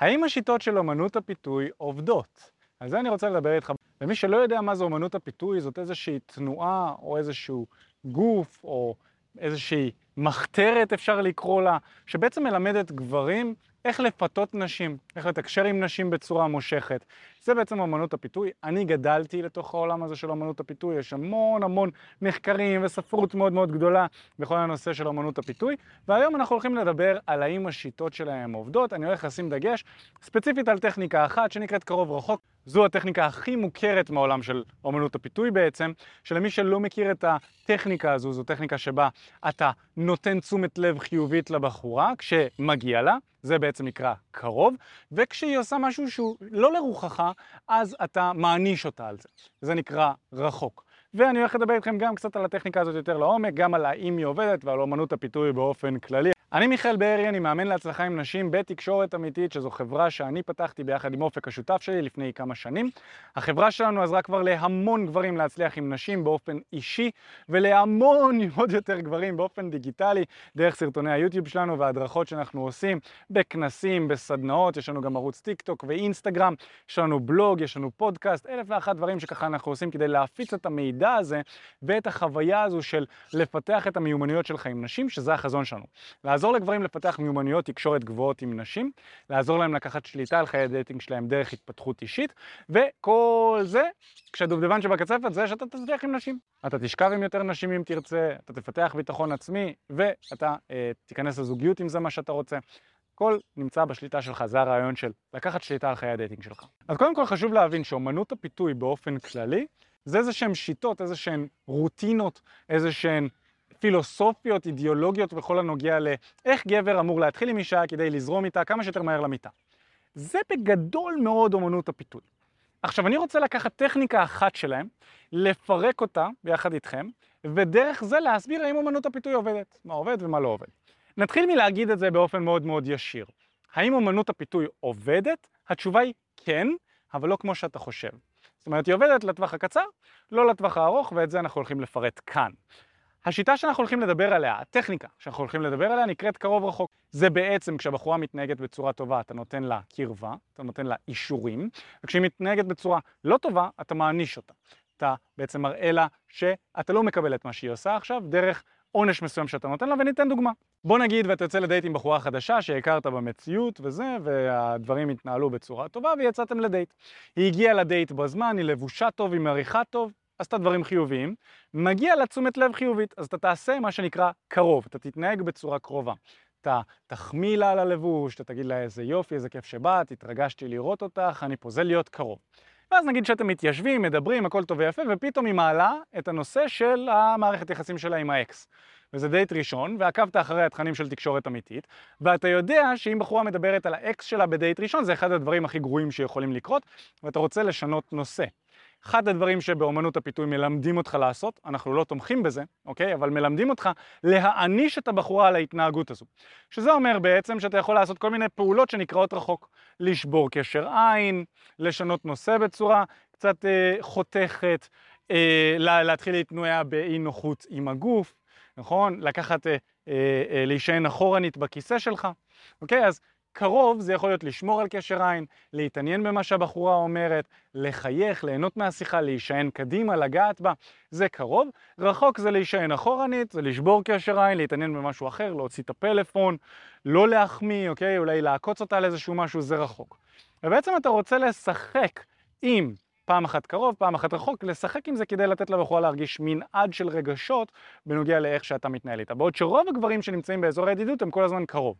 האם השיטות של אמנות הפיתוי עובדות? על זה אני רוצה לדבר איתך. ומי שלא יודע מה זה אמנות הפיתוי, זאת איזושהי תנועה או איזשהו גוף או איזושהי מחתרת אפשר לקרוא לה, שבעצם מלמדת גברים איך לפתות נשים, איך לתקשר עם נשים בצורה מושכת. זה בעצם אמנות הפיתוי. אני גדלתי לתוך העולם הזה של אמנות הפיתוי, יש המון המון מחקרים וספרות מאוד מאוד גדולה בכל הנושא של אמנות הפיתוי, והיום אנחנו הולכים לדבר על האם השיטות שלהם עובדות. אני הולך לשים דגש ספציפית על טכניקה אחת שנקראת קרוב רחוק. זו הטכניקה הכי מוכרת מהעולם של אמנות הפיתוי בעצם, שלמי שלא מכיר את הטכניקה הזו, זו טכניקה שבה אתה נותן תשומת לב חיובית לבחורה כשמגיע לה, זה בעצם נקרא קרוב, וכשהיא עושה משהו שהוא לא לרוחך, אז אתה מעניש אותה על זה. זה נקרא רחוק. ואני הולך לדבר איתכם גם קצת על הטכניקה הזאת יותר לעומק, גם על האם היא עובדת ועל אמנות הפיתוי באופן כללי. אני מיכאל בארי, אני מאמן להצלחה עם נשים בתקשורת אמיתית, שזו חברה שאני פתחתי ביחד עם אופק השותף שלי לפני כמה שנים. החברה שלנו עזרה כבר להמון גברים להצליח עם נשים באופן אישי, ולהמון עוד יותר גברים באופן דיגיטלי, דרך סרטוני היוטיוב שלנו וההדרכות שאנחנו עושים, בכנסים, בסדנאות, יש לנו גם ערוץ טיק טוק ואינסטגרם, יש לנו בלוג, יש לנו פודקאסט, אלף ואחת דברים שככה אנחנו עושים כדי להפיץ את המידע הזה ואת החוויה הזו של לפתח את המיומנויות שלך עם נשים, שזה החזון שלנו. לעזור לגברים לפתח מיומנויות תקשורת גבוהות עם נשים, לעזור להם לקחת שליטה על חיי ה dating שלהם דרך התפתחות אישית, וכל זה כשהדובדבן שבקצפת זה שאתה תצליח עם נשים. אתה תשכב עם יותר נשים אם תרצה, אתה תפתח ביטחון עצמי, ואתה אה, תיכנס לזוגיות אם זה מה שאתה רוצה. הכל נמצא בשליטה שלך, זה הרעיון של לקחת שליטה על חיי ה dating שלך. אז קודם כל חשוב להבין שאומנות הפיתוי באופן כללי, זה איזה שהן שיטות, איזה שהן רוטינות, איזה שהן פילוסופיות, אידיאולוגיות בכל הנוגע לאיך גבר אמור להתחיל עם אישה כדי לזרום איתה כמה שיותר מהר למיטה. זה בגדול מאוד אומנות הפיתוי. עכשיו אני רוצה לקחת טכניקה אחת שלהם, לפרק אותה ביחד איתכם, ודרך זה להסביר האם אומנות הפיתוי עובדת, מה עובד ומה לא עובד. נתחיל מלהגיד את זה באופן מאוד מאוד ישיר. האם אומנות הפיתוי עובדת? התשובה היא כן, אבל לא כמו שאתה חושב. זאת אומרת, היא עובדת לטווח הקצר, לא לטווח הארוך, ואת זה אנחנו הולכים לפרט כאן. השיטה שאנחנו הולכים לדבר עליה, הטכניקה שאנחנו הולכים לדבר עליה, נקראת קרוב רחוק. זה בעצם כשהבחורה מתנהגת בצורה טובה, אתה נותן לה קרבה, אתה נותן לה אישורים, וכשהיא מתנהגת בצורה לא טובה, אתה מעניש אותה. אתה בעצם מראה לה שאתה לא מקבל את מה שהיא עושה עכשיו, דרך עונש מסוים שאתה נותן לה, וניתן דוגמה. בוא נגיד ואתה יוצא לדייט עם בחורה חדשה שהכרת במציאות וזה, והדברים התנהלו בצורה טובה ויצאתם לדייט. היא הגיעה לדייט בזמן, היא לבושה טוב, היא מריחה טוב, עשתה דברים חיוביים, מגיע לתשומת לב חיובית, אז אתה תעשה מה שנקרא קרוב, אתה תתנהג בצורה קרובה. אתה תחמיא לה על הלבוש, אתה תגיד לה איזה יופי, איזה כיף שבאת, התרגשתי לראות אותך, אני פה, זה להיות קרוב. ואז נגיד שאתם מתיישבים, מדברים, הכל טוב ויפה, ופתאום היא מעלה את הנושא של המערכת יחסים שלה עם האקס. וזה דייט ראשון, ועקבת אחרי התכנים של תקשורת אמיתית, ואתה יודע שאם בחורה מדברת על האקס שלה בדייט ראשון, זה אחד הדברים הכי גרועים שיכולים לקרות, ואתה רוצה לשנות נושא. אחד הדברים שבאומנות הפיתוי מלמדים אותך לעשות, אנחנו לא תומכים בזה, אוקיי? אבל מלמדים אותך להעניש את הבחורה על ההתנהגות הזו. שזה אומר בעצם שאתה יכול לעשות כל מיני פעולות שנקראות רחוק. לשבור קשר עין, לשנות נושא בצורה קצת אה, חותכת, אה, להתחיל להתנועע באי נוחות עם הגוף, נכון? לקחת, אה, אה, אה, להישען אחורנית בכיסא שלך, אוקיי? אז קרוב זה יכול להיות לשמור על קשר עין, להתעניין במה שהבחורה אומרת, לחייך, ליהנות מהשיחה, להישען קדימה, לגעת בה, זה קרוב. רחוק זה להישען אחורנית, זה לשבור קשר עין, להתעניין במשהו אחר, להוציא את הפלאפון, לא להחמיא, אוקיי? אולי לעקוץ אותה על איזשהו משהו, זה רחוק. ובעצם אתה רוצה לשחק עם פעם אחת קרוב, פעם אחת רחוק, לשחק עם זה כדי לתת לבחורה להרגיש מנעד של רגשות בנוגע לאיך שאתה מתנהל איתה. בעוד שרוב הגברים שנמצאים באזור הידידות הם כל הזמן קרוב.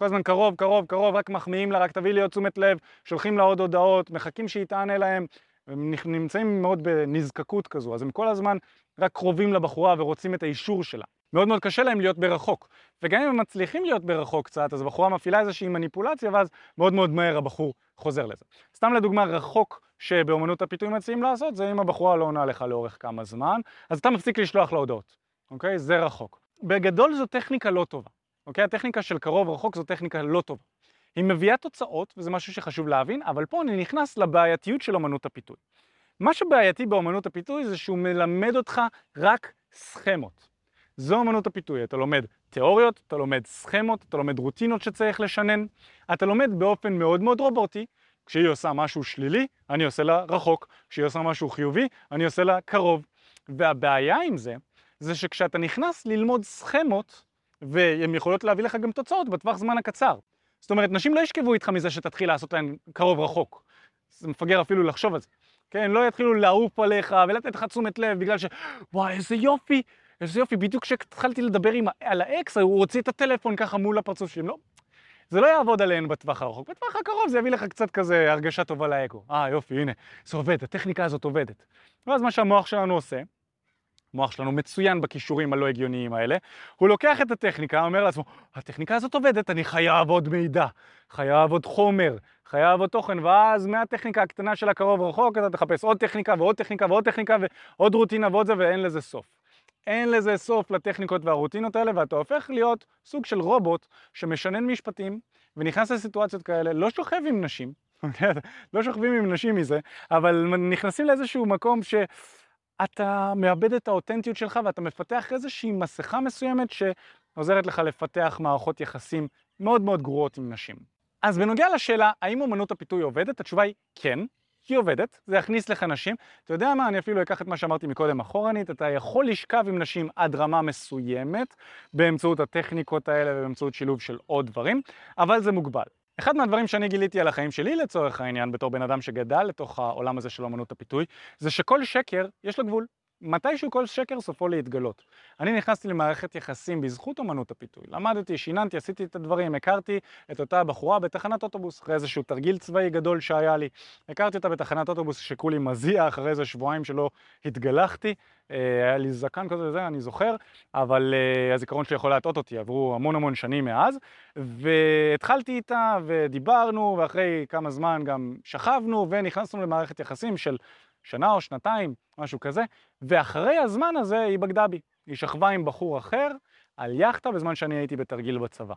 כל הזמן קרוב, קרוב, קרוב, רק מחמיאים לה, רק תביא לי עוד תשומת לב, שולחים לה עוד הודעות, מחכים שהיא תענה להם, הם נמצאים מאוד בנזקקות כזו, אז הם כל הזמן רק קרובים לבחורה ורוצים את האישור שלה. מאוד מאוד קשה להם להיות ברחוק. וגם אם הם מצליחים להיות ברחוק קצת, אז הבחורה מפעילה איזושהי מניפולציה, ואז מאוד מאוד מהר הבחור חוזר לזה. סתם לדוגמה, רחוק שבאמנות הפיתוי מציעים לעשות, זה אם הבחורה לא עונה לך לאורך כמה זמן, אז אתה מפסיק לשלוח לה הודעות, אוקיי? זה רחוק. בגדול זו טכניקה לא טובה. אוקיי? הטכניקה של קרוב רחוק זו טכניקה לא טובה. היא מביאה תוצאות, וזה משהו שחשוב להבין, אבל פה אני נכנס לבעייתיות של אמנות הפיתוי. מה שבעייתי באמנות הפיתוי זה שהוא מלמד אותך רק סכמות. זו אמנות הפיתוי, אתה לומד תיאוריות, אתה לומד סכמות, אתה לומד רוטינות שצריך לשנן, אתה לומד באופן מאוד מאוד רובוטי, כשהיא עושה משהו שלילי, אני עושה לה רחוק, כשהיא עושה משהו חיובי, אני עושה לה קרוב. והבעיה עם זה, זה שכשאתה נכנס ללמוד סכמות, והן יכולות להביא לך גם תוצאות בטווח זמן הקצר. זאת אומרת, נשים לא ישכבו איתך מזה שתתחיל לעשות להן קרוב רחוק. זה מפגר אפילו לחשוב על זה. כן, לא יתחילו לעוף עליך ולתת לך תשומת לב בגלל ש... וואי, איזה יופי, איזה יופי, בדיוק כשהתחלתי לדבר עם, על האקס, הוא הוציא את הטלפון ככה מול הפרצוף שלי. לא, זה לא יעבוד עליהן בטווח הרחוק. בטווח הקרוב זה יביא לך קצת כזה הרגשה טובה לאגו. אה, יופי, הנה, זה עובד, הטכניקה הזאת עובדת. ואז מה שהמוח שלנו עושה, המוח שלנו מצוין בכישורים הלא הגיוניים האלה, הוא לוקח את הטכניקה, אומר לעצמו, הטכניקה הזאת עובדת, אני חייב עוד מידע, חייב עוד חומר, חייב עוד תוכן, ואז מהטכניקה הקטנה של הקרוב רחוק אתה תחפש עוד טכניקה ועוד טכניקה ועוד טכניקה ועוד רוטינה ועוד זה, ואין לזה סוף. אין לזה סוף לטכניקות והרוטינות האלה, ואתה הופך להיות סוג של רובוט שמשנן משפטים ונכנס לסיטואציות כאלה, לא שוכב עם נשים, לא שוכבים עם נשים מזה, אבל נכנסים לאיזשהו מקום ש... אתה מאבד את האותנטיות שלך ואתה מפתח איזושהי מסכה מסוימת שעוזרת לך לפתח מערכות יחסים מאוד מאוד גרועות עם נשים. אז בנוגע לשאלה האם אומנות הפיתוי עובדת, התשובה היא כן, היא עובדת, זה יכניס לך נשים. אתה יודע מה, אני אפילו אקח את מה שאמרתי מקודם אחורנית, אתה יכול לשכב עם נשים עד רמה מסוימת באמצעות הטכניקות האלה ובאמצעות שילוב של עוד דברים, אבל זה מוגבל. אחד מהדברים שאני גיליתי על החיים שלי לצורך העניין, בתור בן אדם שגדל לתוך העולם הזה של אמנות הפיתוי, זה שכל שקר יש לו גבול. מתישהו כל שקר סופו להתגלות. אני נכנסתי למערכת יחסים בזכות אמנות הפיתוי. למדתי, שיננתי, עשיתי את הדברים, הכרתי את אותה בחורה בתחנת אוטובוס, אחרי איזשהו תרגיל צבאי גדול שהיה לי. הכרתי אותה בתחנת אוטובוס שכולי מזיע אחרי איזה שבועיים שלא התגלחתי. אה, היה לי זקן כזה וזה, אני זוכר, אבל uh, הזיכרון שלי יכול להטעות אותי, עברו המון המון שנים מאז. והתחלתי איתה ודיברנו, ואחרי כמה זמן גם שכבנו ונכנסנו למערכת יחסים של שנה או שנתיים, משהו כזה, ואחרי הזמן הזה היא בגדה בי. היא שכבה עם בחור אחר על יאכטה בזמן שאני הייתי בתרגיל בצבא.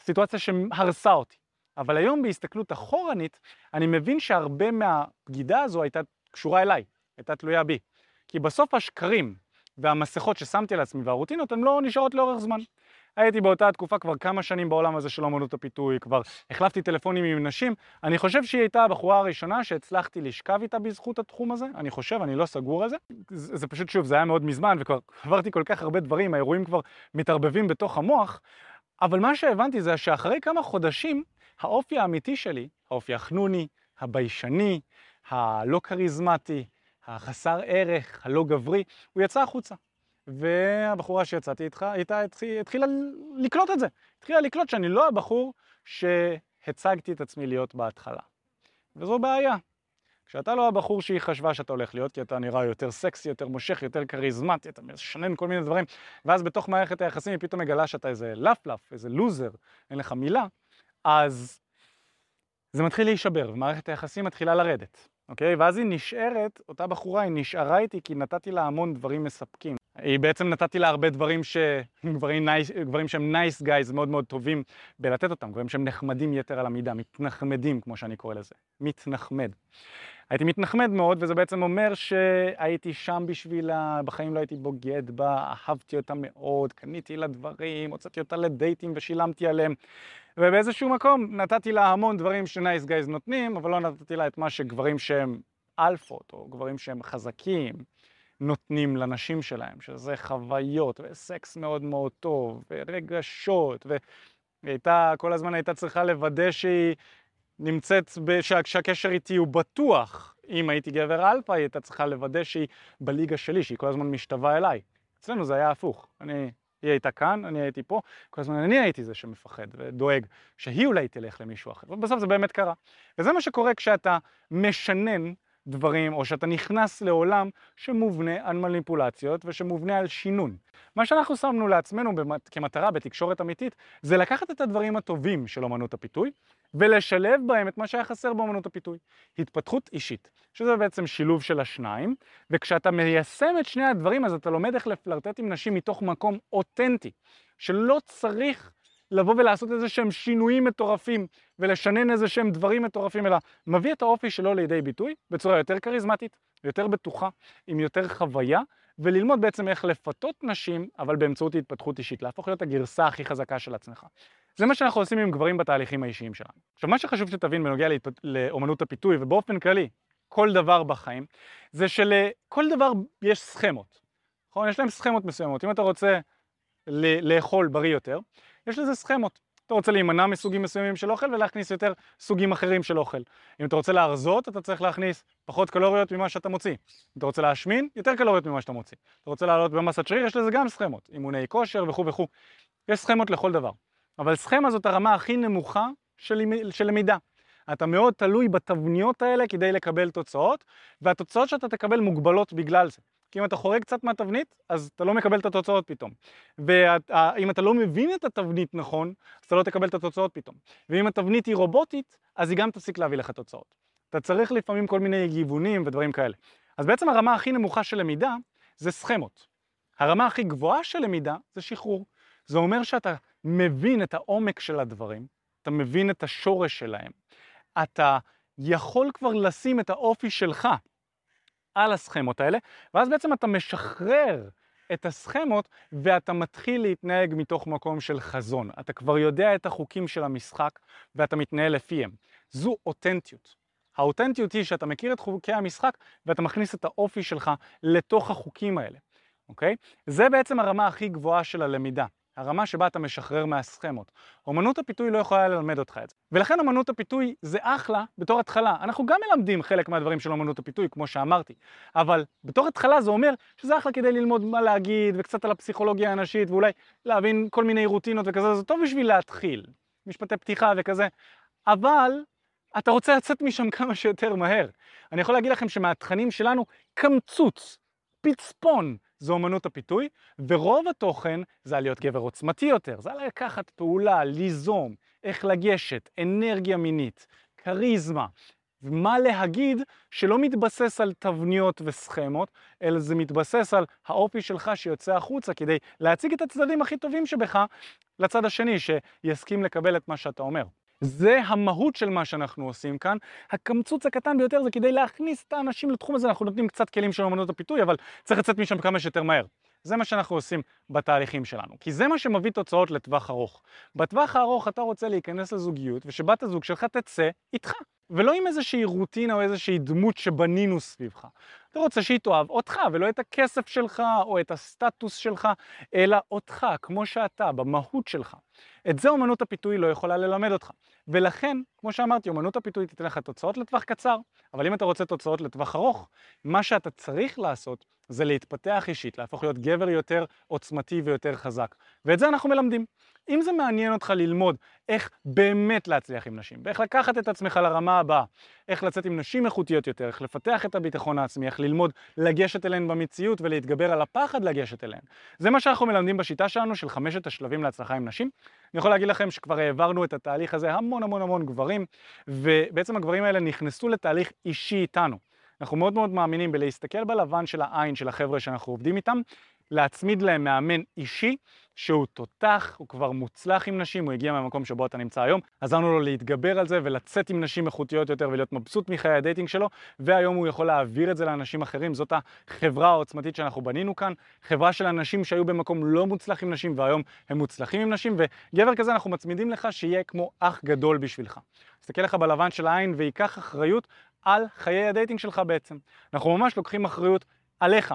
סיטואציה שהרסה אותי. אבל היום בהסתכלות אחורנית, אני מבין שהרבה מהבגידה הזו הייתה קשורה אליי, הייתה תלויה בי. כי בסוף השקרים והמסכות ששמתי על עצמי והרוטינות הן לא נשארות לאורך זמן. הייתי באותה תקופה כבר כמה שנים בעולם הזה של אמנות הפיתוי, כבר החלפתי טלפונים עם נשים. אני חושב שהיא הייתה הבחורה הראשונה שהצלחתי לשכב איתה בזכות התחום הזה. אני חושב, אני לא סגור על זה. זה, זה פשוט, שוב, זה היה מאוד מזמן, וכבר עברתי כל כך הרבה דברים, האירועים כבר מתערבבים בתוך המוח. אבל מה שהבנתי זה שאחרי כמה חודשים, האופי האמיתי שלי, האופי החנוני, הביישני, הלא כריזמטי, החסר ערך, הלא גברי, הוא יצא החוצה. והבחורה שיצאתי איתך, איתה התחילה לקלוט את זה. התחילה לקלוט שאני לא הבחור שהצגתי את עצמי להיות בהתחלה. וזו בעיה. כשאתה לא הבחור שהיא חשבה שאתה הולך להיות, כי אתה נראה יותר סקסי, יותר מושך, יותר כריזמטי, אתה משנן כל מיני דברים, ואז בתוך מערכת היחסים היא פתאום מגלה שאתה איזה לפלף, איזה לוזר, אין לך מילה, אז זה מתחיל להישבר, ומערכת היחסים מתחילה לרדת, אוקיי? ואז היא נשארת, אותה בחורה, היא נשארה איתי כי נתתי לה המון דברים מספקים. היא בעצם נתתי לה הרבה דברים, ש... גברים, nice... גברים שהם nice guys מאוד מאוד טובים בלתת אותם, גברים שהם נחמדים יתר על המידה, מתנחמדים כמו שאני קורא לזה, מתנחמד. הייתי מתנחמד מאוד וזה בעצם אומר שהייתי שם בשבילה, בחיים לא הייתי בוגד בה, אהבתי אותה מאוד, קניתי לה דברים, הוצאתי אותה לדייטים ושילמתי עליהם ובאיזשהו מקום נתתי לה המון דברים ש nice guys נותנים, אבל לא נתתי לה את מה שגברים שהם אלפות או גברים שהם חזקים נותנים לנשים שלהם, שזה חוויות וסקס מאוד מאוד טוב ורגשות והיא הייתה, כל הזמן הייתה צריכה לוודא שהיא נמצאת, שה, שהקשר איתי הוא בטוח. אם הייתי גבר אלפא היא הייתה צריכה לוודא שהיא בליגה שלי, שהיא כל הזמן משתווה אליי. אצלנו זה היה הפוך. אני, היא הייתה כאן, אני הייתי פה, כל הזמן אני הייתי זה שמפחד ודואג שהיא אולי תלך למישהו אחר. ובסוף זה באמת קרה. וזה מה שקורה כשאתה משנן דברים, או שאתה נכנס לעולם שמובנה על מניפולציות ושמובנה על שינון. מה שאנחנו שמנו לעצמנו כמטרה בתקשורת אמיתית, זה לקחת את הדברים הטובים של אמנות הפיתוי, ולשלב בהם את מה שהיה חסר באמנות הפיתוי. התפתחות אישית, שזה בעצם שילוב של השניים, וכשאתה מיישם את שני הדברים, אז אתה לומד איך לפלרטט עם נשים מתוך מקום אותנטי, שלא צריך לבוא ולעשות איזה שהם שינויים מטורפים ולשנן איזה שהם דברים מטורפים, אלא מביא את האופי שלו לידי ביטוי בצורה יותר כריזמטית, יותר בטוחה, עם יותר חוויה, וללמוד בעצם איך לפתות נשים, אבל באמצעות התפתחות אישית, להפוך להיות הגרסה הכי חזקה של עצמך. זה מה שאנחנו עושים עם גברים בתהליכים האישיים שלנו. עכשיו, מה שחשוב שתבין בנוגע להתפ... לאומנות הפיתוי, ובאופן כללי, כל דבר בחיים, זה שלכל דבר יש סכמות. נכון? יש להם סכמות מסוימות. אם אתה רוצה לאכול בריא יותר, יש לזה סכמות. אתה רוצה להימנע מסוגים מסוימים של אוכל ולהכניס יותר סוגים אחרים של אוכל. אם אתה רוצה להרזות, אתה צריך להכניס פחות קלוריות ממה שאתה מוציא. אם אתה רוצה להשמין, יותר קלוריות ממה שאתה מוציא. אתה רוצה לעלות במסת שריר, יש לזה גם סכמות. אימוני כושר וכו' וכו'. יש סכמות לכל דבר. אבל סכמה זאת הרמה הכי נמוכה של, של למידה. אתה מאוד תלוי בתבניות האלה כדי לקבל תוצאות, והתוצאות שאתה תקבל מוגבלות בגלל זה. כי אם אתה חורג קצת מהתבנית, אז אתה לא מקבל את התוצאות פתאום. ואם אתה לא מבין את התבנית נכון, אז אתה לא תקבל את התוצאות פתאום. ואם התבנית היא רובוטית, אז היא גם תפסיק להביא לך תוצאות. אתה צריך לפעמים כל מיני גיוונים ודברים כאלה. אז בעצם הרמה הכי נמוכה של למידה זה סכמות. הרמה הכי גבוהה של למידה זה שחרור. זה אומר שאתה מבין את העומק של הדברים, אתה מבין את השורש שלהם, אתה יכול כבר לשים את האופי שלך על הסכמות האלה, ואז בעצם אתה משחרר את הסכמות ואתה מתחיל להתנהג מתוך מקום של חזון. אתה כבר יודע את החוקים של המשחק ואתה מתנהל לפיהם. זו אותנטיות. האותנטיות היא שאתה מכיר את חוקי המשחק ואתה מכניס את האופי שלך לתוך החוקים האלה, אוקיי? זה בעצם הרמה הכי גבוהה של הלמידה. הרמה שבה אתה משחרר מהסכמות. אומנות הפיתוי לא יכולה ללמד אותך את זה. ולכן אומנות הפיתוי זה אחלה בתור התחלה. אנחנו גם מלמדים חלק מהדברים של אומנות הפיתוי, כמו שאמרתי. אבל בתור התחלה זה אומר שזה אחלה כדי ללמוד מה להגיד, וקצת על הפסיכולוגיה הנשית, ואולי להבין כל מיני רוטינות וכזה, זה טוב בשביל להתחיל. משפטי פתיחה וכזה. אבל אתה רוצה לצאת משם כמה שיותר מהר. אני יכול להגיד לכם שמהתכנים שלנו, קמצוץ, פצפון, זו אמנות הפיתוי, ורוב התוכן זה על להיות גבר עוצמתי יותר, זה על לקחת פעולה, ליזום, איך לגשת, אנרגיה מינית, כריזמה, ומה להגיד שלא מתבסס על תבניות וסכמות, אלא זה מתבסס על האופי שלך שיוצא החוצה כדי להציג את הצדדים הכי טובים שבך לצד השני, שיסכים לקבל את מה שאתה אומר. זה המהות של מה שאנחנו עושים כאן. הקמצוץ הקטן ביותר זה כדי להכניס את האנשים לתחום הזה, אנחנו נותנים קצת כלים של אמנות הפיתוי, אבל צריך לצאת משם כמה שיותר מהר. זה מה שאנחנו עושים בתהליכים שלנו, כי זה מה שמביא תוצאות לטווח ארוך. בטווח הארוך אתה רוצה להיכנס לזוגיות ושבת הזוג שלך תצא איתך, ולא עם איזושהי רוטינה או איזושהי דמות שבנינו סביבך. אתה רוצה שהיא תאהב אותך ולא את הכסף שלך או את הסטטוס שלך, אלא אותך, כמו שאתה, במהות שלך. את זה אומנות הפיתוי לא יכולה ללמד אותך. ולכן, כמו שאמרתי, אומנות הפיתוי תיתן לך תוצאות לטווח קצר, אבל אם אתה רוצה תוצאות לטווח ארוך, מה שאתה צריך לעשות זה להתפתח אישית, להפוך להיות גבר יותר עוצמתי ויותר חזק. ואת זה אנחנו מלמדים. אם זה מעניין אותך ללמוד איך באמת להצליח עם נשים, ואיך לקחת את עצמך לרמה הבאה, איך לצאת עם נשים איכותיות יותר, איך לפתח את הביטחון העצמי, איך ללמוד לגשת אליהן במציאות ולהתגבר על הפחד לגשת אליהן. זה מה שאנחנו מלמדים בשיטה שלנו של חמשת השלבים להצלחה עם נשים. אני יכול להגיד לכם שכבר העברנו את התהליך הזה המון המון המון גברים, ובעצם הגברים האלה נכנסו לתהליך אישי איתנו. אנחנו מאוד מאוד מאמינים בלהסתכל בלבן של העין של החבר'ה שאנחנו עובדים איתם, להצמיד להם מאמן אישי שהוא תותח, הוא כבר מוצלח עם נשים, הוא הגיע מהמקום שבו אתה נמצא היום, עזרנו לו להתגבר על זה ולצאת עם נשים איכותיות יותר ולהיות מבסוט מחיי ה dating שלו, והיום הוא יכול להעביר את זה לאנשים אחרים, זאת החברה העוצמתית שאנחנו בנינו כאן, חברה של אנשים שהיו במקום לא מוצלח עם נשים והיום הם מוצלחים עם נשים, וגבר כזה אנחנו מצמידים לך שיהיה כמו אח גדול בשבילך. תסתכל לך בלבן של העין וייקח אחריות על חיי ה dating שלך בעצם. אנחנו ממש לוקחים אחריות עליך.